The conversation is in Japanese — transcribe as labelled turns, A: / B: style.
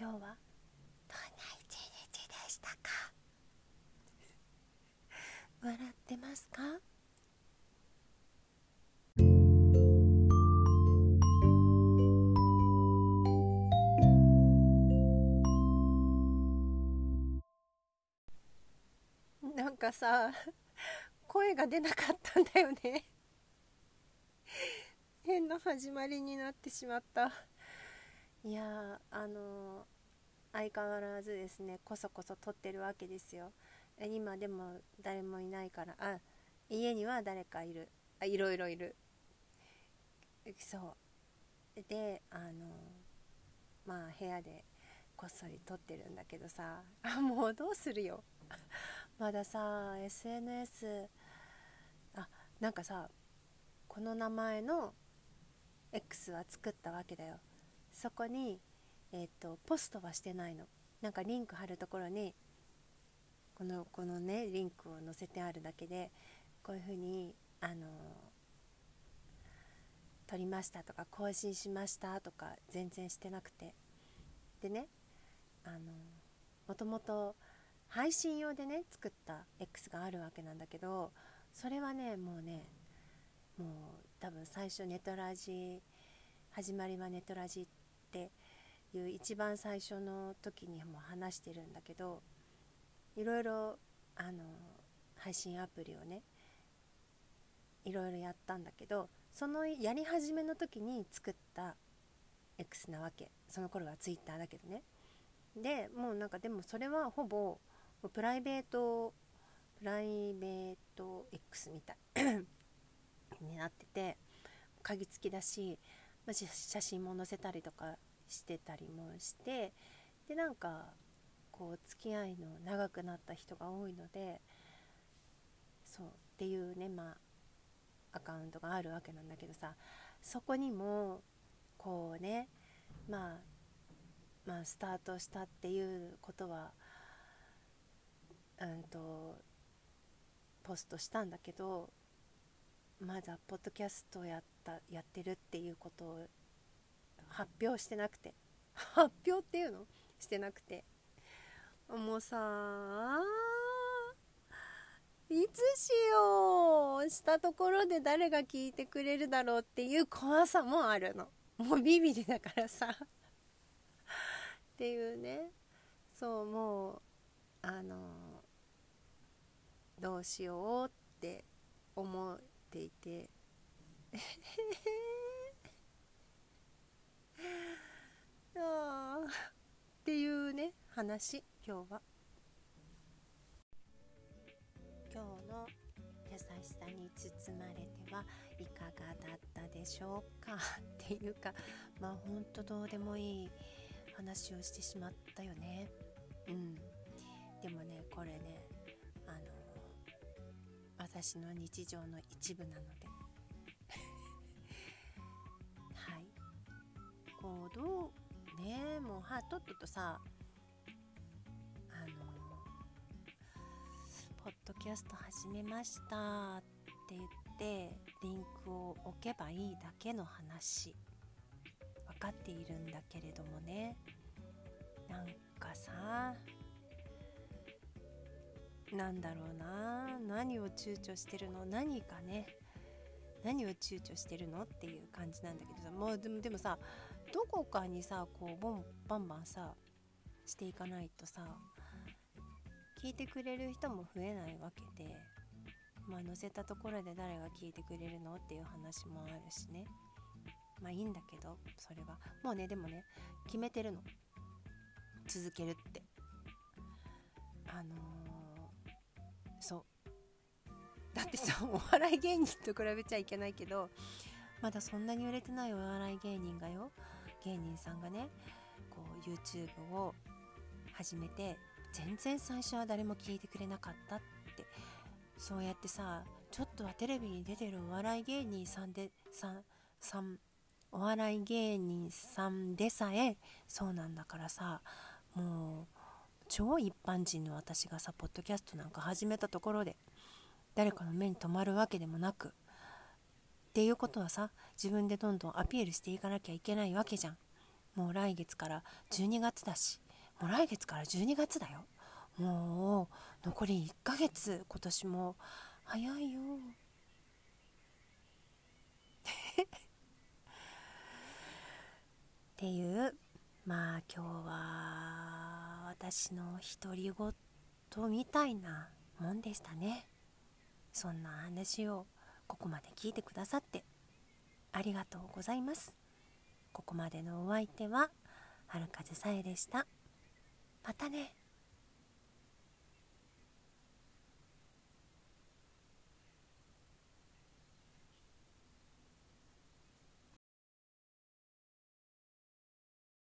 A: 今日はどんな一日でしたか？笑ってますか？なんかさ声が出なかったんだよね。変な始まりになってしまった。いやあの相変わらずですねこそこそ撮ってるわけですよ。今でも誰もいないからあ家には誰かいる。あいろいろいる。そう。であのまあ部屋でこっそり撮ってるんだけどさあもうどうするよ。まださ SNS あなんかさこの名前の X は作ったわけだよ。そこにえっ、ー、とポストはしてないの。なんかリンク貼るところにこのこのねリンクを載せてあるだけでこういうふうにあの撮りましたとか更新しましたとか全然してなくて。でねあのもともと配信用でね作った X があるわけなんだけどそれはねもうねもう多分最初ネトラジ始まりはネトラジっていう一番最初の時にも話してるんだけどいろいろあの配信アプリをねいろいろやったんだけどそのやり始めの時に作った X なわけ。その頃は Twitter だけどね。でもうなんかでもそれはほぼプライベートプライベート X みたい になってて鍵付きだし写真も載せたりとかしてたりもしてでなんかこう付き合いの長くなった人が多いのでそうっていうねまあアカウントがあるわけなんだけどさそこにもこうねまあまあスタートしたっていうことはうんとポストしたんだけどまだポッドキャストやったやってるっていうことを発表してなくて。発表っていうの？してなくて。もうさいつしようしたところで誰が聞いてくれるだろうっていう怖さもあるの。もうビビりだからさ。っていうね。そうもうあのどうしようって思っていて。っていうね話。今日は。今日の優しさに包まれてはいかがだったでしょうか。っていうかまあほんとどうでもいい話をしてしまったよね。うん。でもねこれね私の日常の一部なので。はい。こうどうねもうはとっととさポッドキャスト始めましたって言ってリンクを置けばいいだけの話。分かっているんだけれどもね。なんかさなんだろうな。何を躊躇してるの？何かね。何を躊躇してるの？っていう感じなんだけどさ。もうでもでもさどこかにさこうボンバンバンさしていかないとさ聞いてくれる人も増えないわけでまあ載せたところで誰が聞いてくれるの？っていう話もあるしね。まあいいんだけどそれは。もうねでもね決めてるの。続けるって。そう。だってさお笑い芸人と比べちゃいけないけどまだそんなに売れてないお笑い芸人がよ。芸人さんがねこう YouTube を始めて全然最初は誰も聞いてくれなかったって。そうやってさちょっとはテレビに出てるお笑い芸人さんでささんお笑い芸人さんでさえそうなんだからさもう超一般人の私がさポッドキャストなんか始めたところで誰かの目に留まるわけでもなくっていうことはさ自分でどんどんアピールしていかなきゃいけないわけじゃん。もう来月から12月だしもう来月から12月だよ。もう残り1ヶ月今年も早いよ。っていうまあ今日は私の独り言みたいなもんでしたね。そんな話をここまで聞いてくださってありがとうございます。ここまでのお相手は春風さえでした。またね。